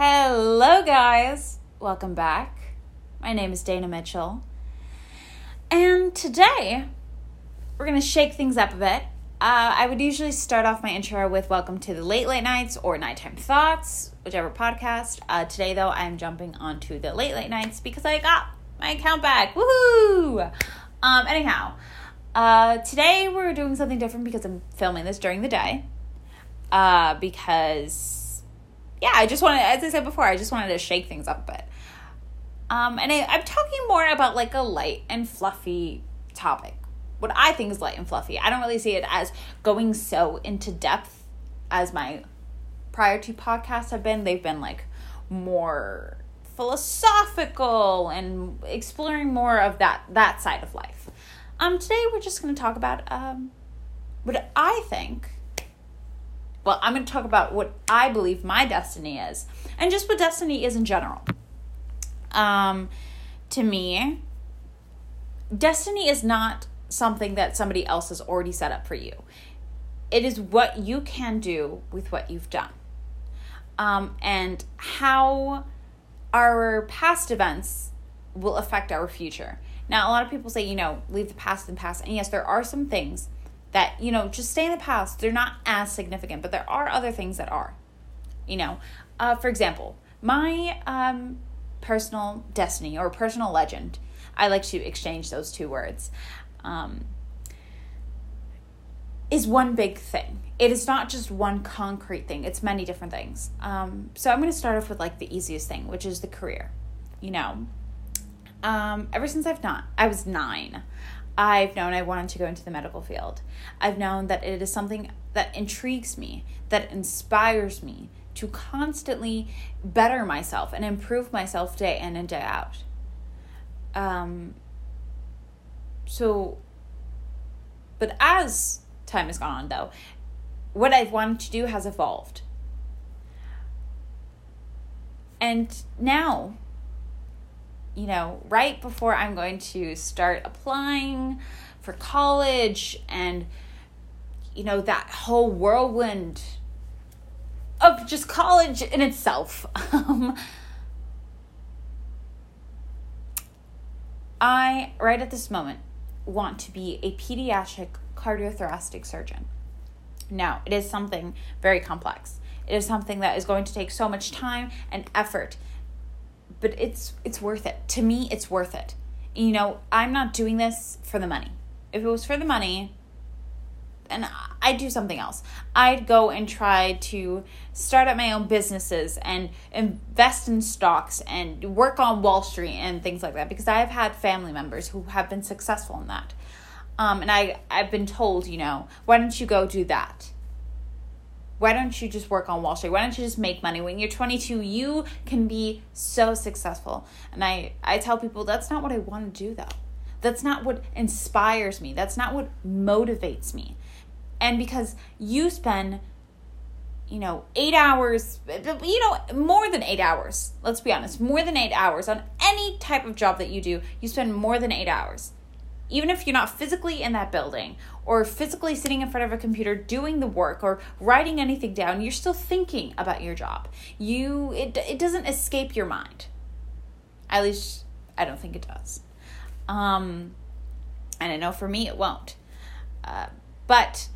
Hello, guys. Welcome back. My name is Dana Mitchell. And today, we're going to shake things up a bit. Uh, I would usually start off my intro with Welcome to the Late Late Nights or Nighttime Thoughts, whichever podcast. Uh, today, though, I'm jumping onto the Late Late Nights because I got my account back. Woohoo! Um, anyhow, uh, today we're doing something different because I'm filming this during the day. Uh, because, yeah, I just wanted, as I said before, I just wanted to shake things up a bit. Um, and I, I'm talking more about like a light and fluffy topic. What I think is light and fluffy. I don't really see it as going so into depth as my prior two podcasts have been. They've been like more philosophical and exploring more of that that side of life. Um, today we're just going to talk about um, what I think. Well, I'm going to talk about what I believe my destiny is, and just what destiny is in general. Um, to me, destiny is not something that somebody else has already set up for you. It is what you can do with what you've done. Um, and how our past events will affect our future. Now, a lot of people say, you know, leave the past in the past. And yes, there are some things that, you know, just stay in the past. They're not as significant, but there are other things that are. You know, uh, for example, my um, personal destiny or personal legend, I like to exchange those two words, um, is one big thing. It is not just one concrete thing, it's many different things. Um, so I'm going to start off with like the easiest thing, which is the career. You know, um, ever since I've not, I was nine, I've known I wanted to go into the medical field. I've known that it is something that intrigues me, that inspires me to constantly better myself and improve myself day in and day out. Um, so, but as time has gone on, though, what I've wanted to do has evolved. And now, you know, right before I'm going to start applying for college and, you know, that whole whirlwind of just college in itself. Um, I, right at this moment, want to be a pediatric cardiothoracic surgeon. Now, it is something very complex. It is something that is going to take so much time and effort, but it's it's worth it. To me, it's worth it. You know, I'm not doing this for the money. If it was for the money, and I'd do something else. I'd go and try to start up my own businesses and invest in stocks and work on Wall Street and things like that because I have had family members who have been successful in that. Um, and I, I've been told, you know, why don't you go do that? Why don't you just work on Wall Street? Why don't you just make money? When you're 22, you can be so successful. And I, I tell people that's not what I want to do, though. That's not what inspires me. That's not what motivates me and because you spend you know eight hours you know more than eight hours let's be honest more than eight hours on any type of job that you do you spend more than eight hours even if you're not physically in that building or physically sitting in front of a computer doing the work or writing anything down you're still thinking about your job. You it, it doesn't escape your mind. At least i don't think it does. Um and i know for me it won't. Uh, but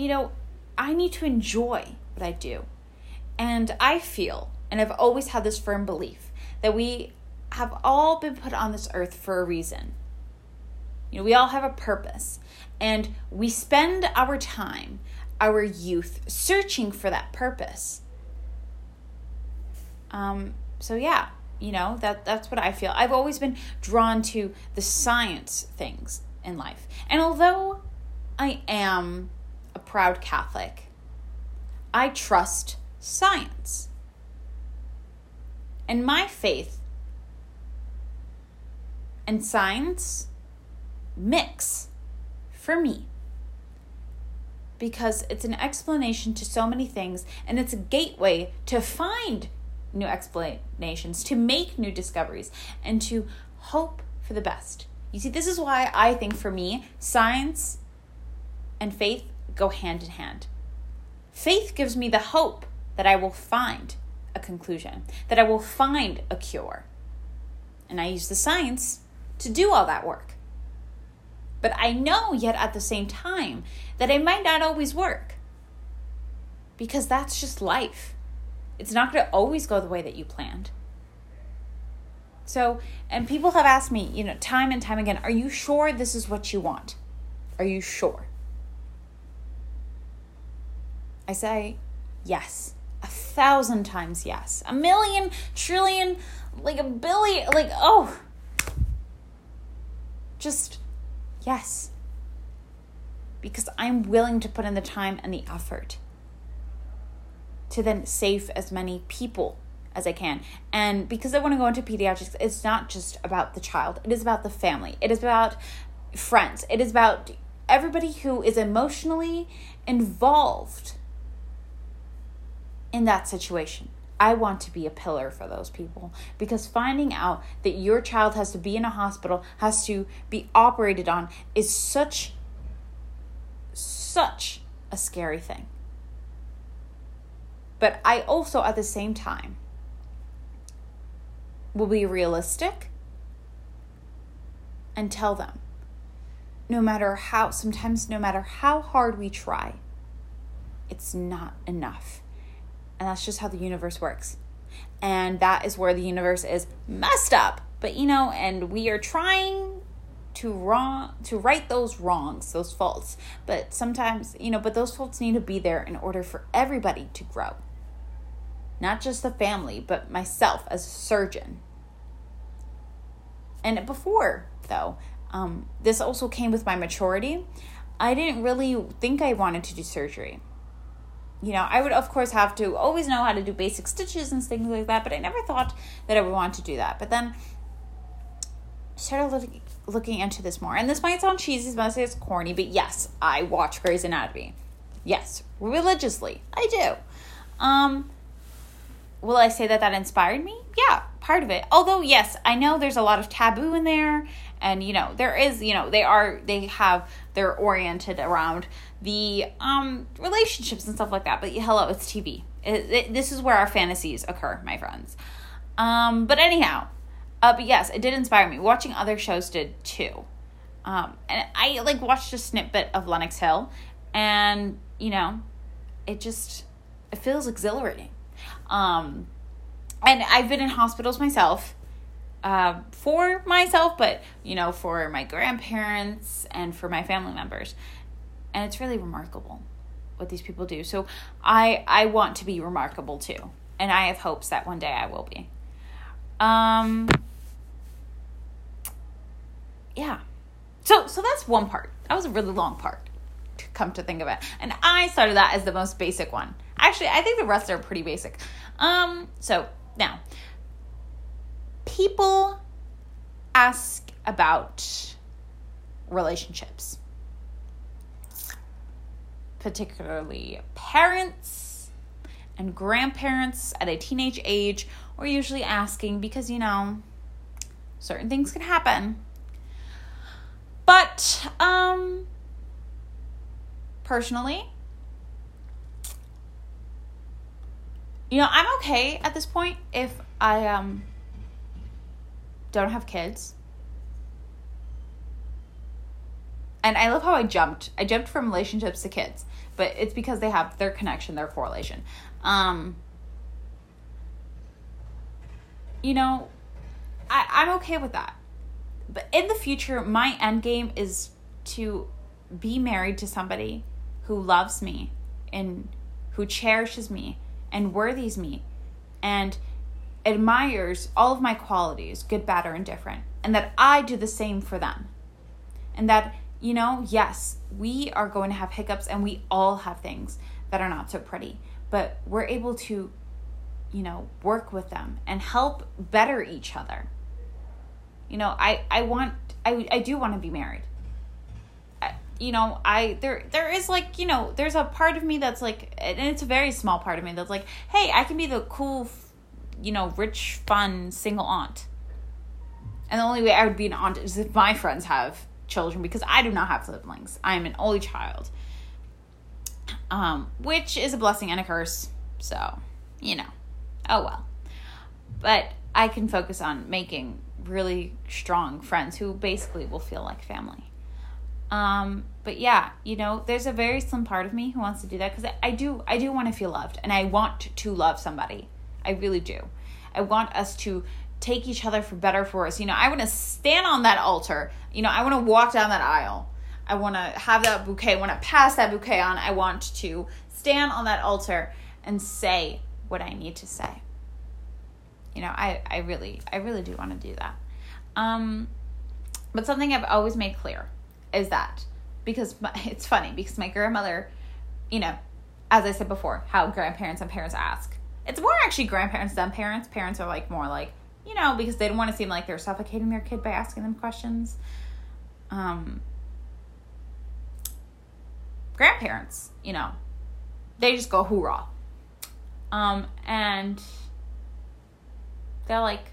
you know, I need to enjoy what I do. And I feel, and I've always had this firm belief, that we have all been put on this earth for a reason. You know, we all have a purpose. And we spend our time, our youth, searching for that purpose. Um, so yeah, you know, that that's what I feel. I've always been drawn to the science things in life. And although I am a proud Catholic. I trust science. And my faith and science mix for me because it's an explanation to so many things and it's a gateway to find new explanations, to make new discoveries, and to hope for the best. You see, this is why I think for me, science and faith go hand in hand. Faith gives me the hope that I will find a conclusion, that I will find a cure. And I use the science to do all that work. But I know yet at the same time that it might not always work because that's just life. It's not going to always go the way that you planned. So, and people have asked me, you know, time and time again, are you sure this is what you want? Are you sure? I say, yes. A thousand times yes. A million, trillion, like a billion, like, oh. Just yes. Because I'm willing to put in the time and the effort to then save as many people as I can. And because I want to go into pediatrics, it's not just about the child, it is about the family, it is about friends, it is about everybody who is emotionally involved in that situation. I want to be a pillar for those people because finding out that your child has to be in a hospital, has to be operated on, is such, such a scary thing. But I also, at the same time, will be realistic and tell them no matter how, sometimes no matter how hard we try, it's not enough. And that's just how the universe works. And that is where the universe is messed up. But you know, and we are trying to wrong to right those wrongs, those faults. But sometimes, you know, but those faults need to be there in order for everybody to grow not just the family, but myself as a surgeon. And before, though, um, this also came with my maturity. I didn't really think I wanted to do surgery. You know, I would, of course, have to always know how to do basic stitches and things like that, but I never thought that I would want to do that. But then started looking, looking into this more. And this might sound cheesy, might say it's corny, but yes, I watch Grey's Anatomy. Yes, religiously. I do. Um, will I say that that inspired me? Yeah, part of it. Although yes, I know there's a lot of taboo in there and you know, there is, you know, they are they have they're oriented around the um relationships and stuff like that. But hello, it's TV. It, it, this is where our fantasies occur, my friends. Um but anyhow, uh but yes, it did inspire me. Watching other shows did too. Um and I like watched a snippet of Lenox Hill and, you know, it just it feels exhilarating um, and I've been in hospitals myself uh, for myself, but you know, for my grandparents and for my family members. And it's really remarkable what these people do. So I I want to be remarkable too. And I have hopes that one day I will be. Um yeah. So so that's one part. That was a really long part to come to think of it. And I started that as the most basic one. Actually, I think the rest are pretty basic. Um, so now, people ask about relationships, particularly parents and grandparents at a teenage age, are usually asking because, you know, certain things can happen. But, um, personally, you know, I'm okay at this point if I um don't have kids. And I love how I jumped. I jumped from relationships to kids, but it's because they have their connection, their correlation. Um you know, I, I'm okay with that. But in the future, my end game is to be married to somebody who loves me and who cherishes me and worthies me and admires all of my qualities, good, bad, or indifferent, and that I do the same for them. And that, you know, yes, we are going to have hiccups and we all have things that are not so pretty, but we're able to, you know, work with them and help better each other. You know, I, I want, I, I do want to be married you know i there there is like you know there's a part of me that's like and it's a very small part of me that's like hey i can be the cool you know rich fun single aunt and the only way i would be an aunt is if my friends have children because i do not have siblings i am an only child um which is a blessing and a curse So, you know, oh well. But I can focus on making really strong friends who basically will feel like family. Um, but yeah, you know, there's a very slim part of me who wants to do that because I, I do, I do want to feel loved, and I want to love somebody. I really do. I want us to take each other for better for us. You know, I want to stand on that altar. You know, I want to walk down that aisle. I want to have that bouquet. I want to pass that bouquet on. I want to stand on that altar and say what I need to say. You know, I, I really, I really do want to do that. Um, but something I've always made clear is that because my, it's funny because my grandmother, you know, as I said before, how grandparents and parents ask. It's more actually grandparents than parents. Parents are like more like, you know, because they don't want to seem like they're suffocating their kid by asking them questions. Um, grandparents, you know, they just go hoorah. Um, and they're like,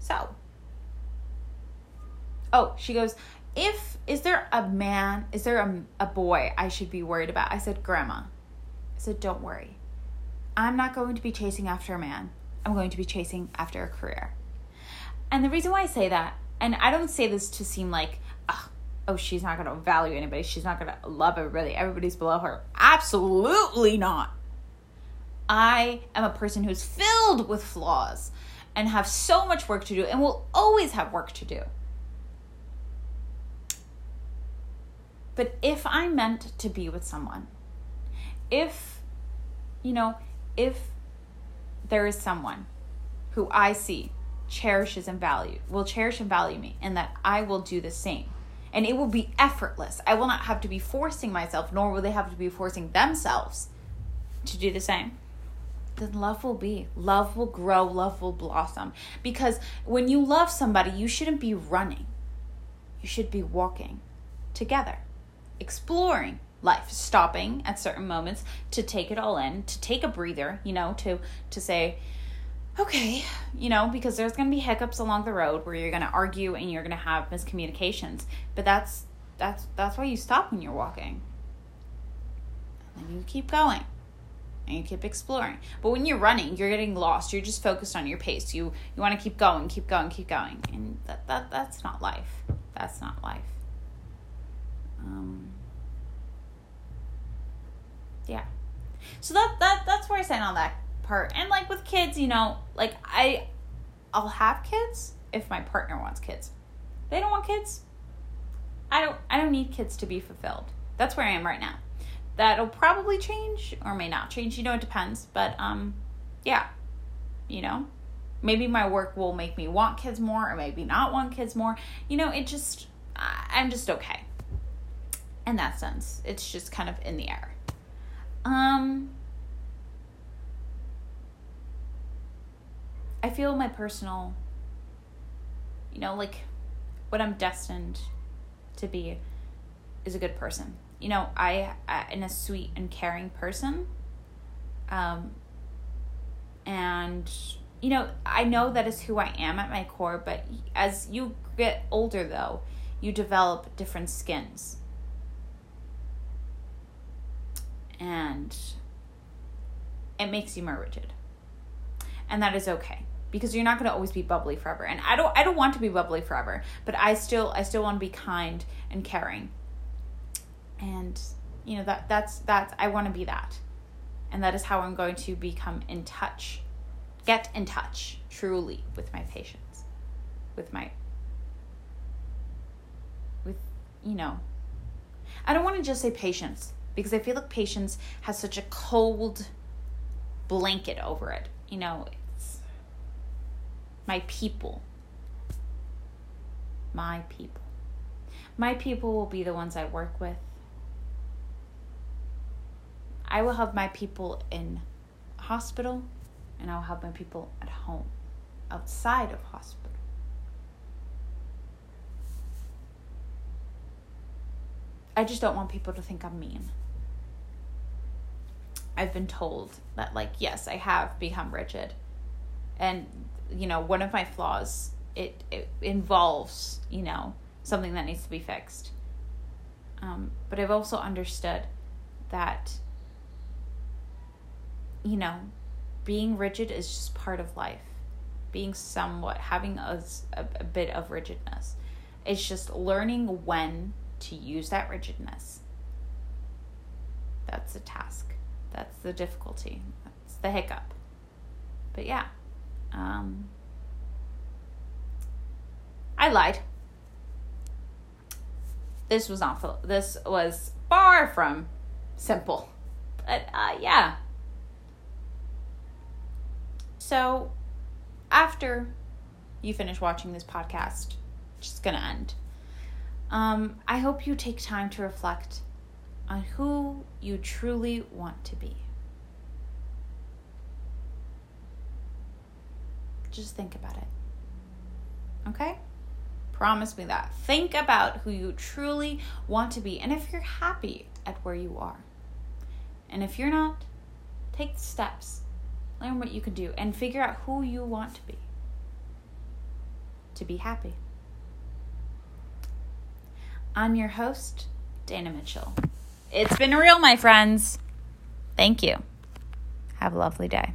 so. Oh, she goes, if, is there a man, is there a, a boy I should be worried about? I said, Grandma. I said, don't worry. I'm not going to be chasing after a man. I'm going to be chasing after a career. And the reason why I say that, and I don't say this to seem like, oh, oh she's not going to value anybody. She's not going to love everybody. Everybody's below her. Absolutely not. I am a person who's filled with flaws and have so much work to do and will always have work to do. But if I'm meant to be with someone, if, you know, if there is someone who I see cherishes and value, will cherish and value me, and that I will do the same. And it will be effortless. I will not have to be forcing myself, nor will they have to be forcing themselves to do the same. Then love will be. Love will grow. Love will blossom. Because when you love somebody, you shouldn't be running, you should be walking together, exploring life stopping at certain moments to take it all in to take a breather you know to to say okay you know because there's going to be hiccups along the road where you're going to argue and you're going to have miscommunications but that's that's that's why you stop when you're walking. And you keep going and you keep exploring. But when you're running you're getting lost. You're just focused on your pace. You you want to keep going keep going keep going. And that, that that's not life. That's not life. Um yeah. So that that that's where i stand on that part. And like with kids you know like i i'll have kids if my partner wants kids. They don't want kids. I don't i don't need kids to be fulfilled. That's where i am right now. That'll probably change or may not change you know it depends. But um yeah you know maybe my work will make me want kids more or maybe not want kids more. You know it just i'm just okay. In that sense it's just kind of in the air um, I feel my personal, you know, like what I'm destined to be is a good person. You know, I, I am a sweet and caring person. Um, and you know, I know that is who I am at my core, but as you get older though, you develop different skins and it makes you more rigid. And that is okay because you're not going to always be bubbly forever. And I don't I don't want to be bubbly forever, but I still I still want to be kind and caring. And you know that that's that's I want to be that. And that is how I'm going to become in touch. Get in touch truly with my patients. With my with you know I don't want to just say patience because I feel like patience has such a cold blanket over it. You know, it's my people. My people. My people will be the ones I work with. I will have my people in hospital and I will have my people at home, outside of hospital. I just don't want people to think I'm mean. I've been told that like yes, I have become rigid. And you know, one of my flaws it it involves, you know, something that needs to be fixed. Um, but I've also understood that you know, being rigid is just part of life. Being somewhat, having a, a, a bit of rigidness. It's just learning when to use that rigidness. That's the task. That's the difficulty. That's the hiccup. But yeah. Um, I lied. This was not. This was far from simple. But uh, yeah. So, after you finish watching this podcast, just gonna end. Um, I hope you take time to reflect on who you truly want to be. Just think about it. Okay? Promise me that. Think about who you truly want to be and if you're happy at where you are. And if you're not, take the steps. Learn what you can do and figure out who you want to be. To be happy. I'm your host, Dana Mitchell. It's been real, my friends. Thank you. Have a lovely day.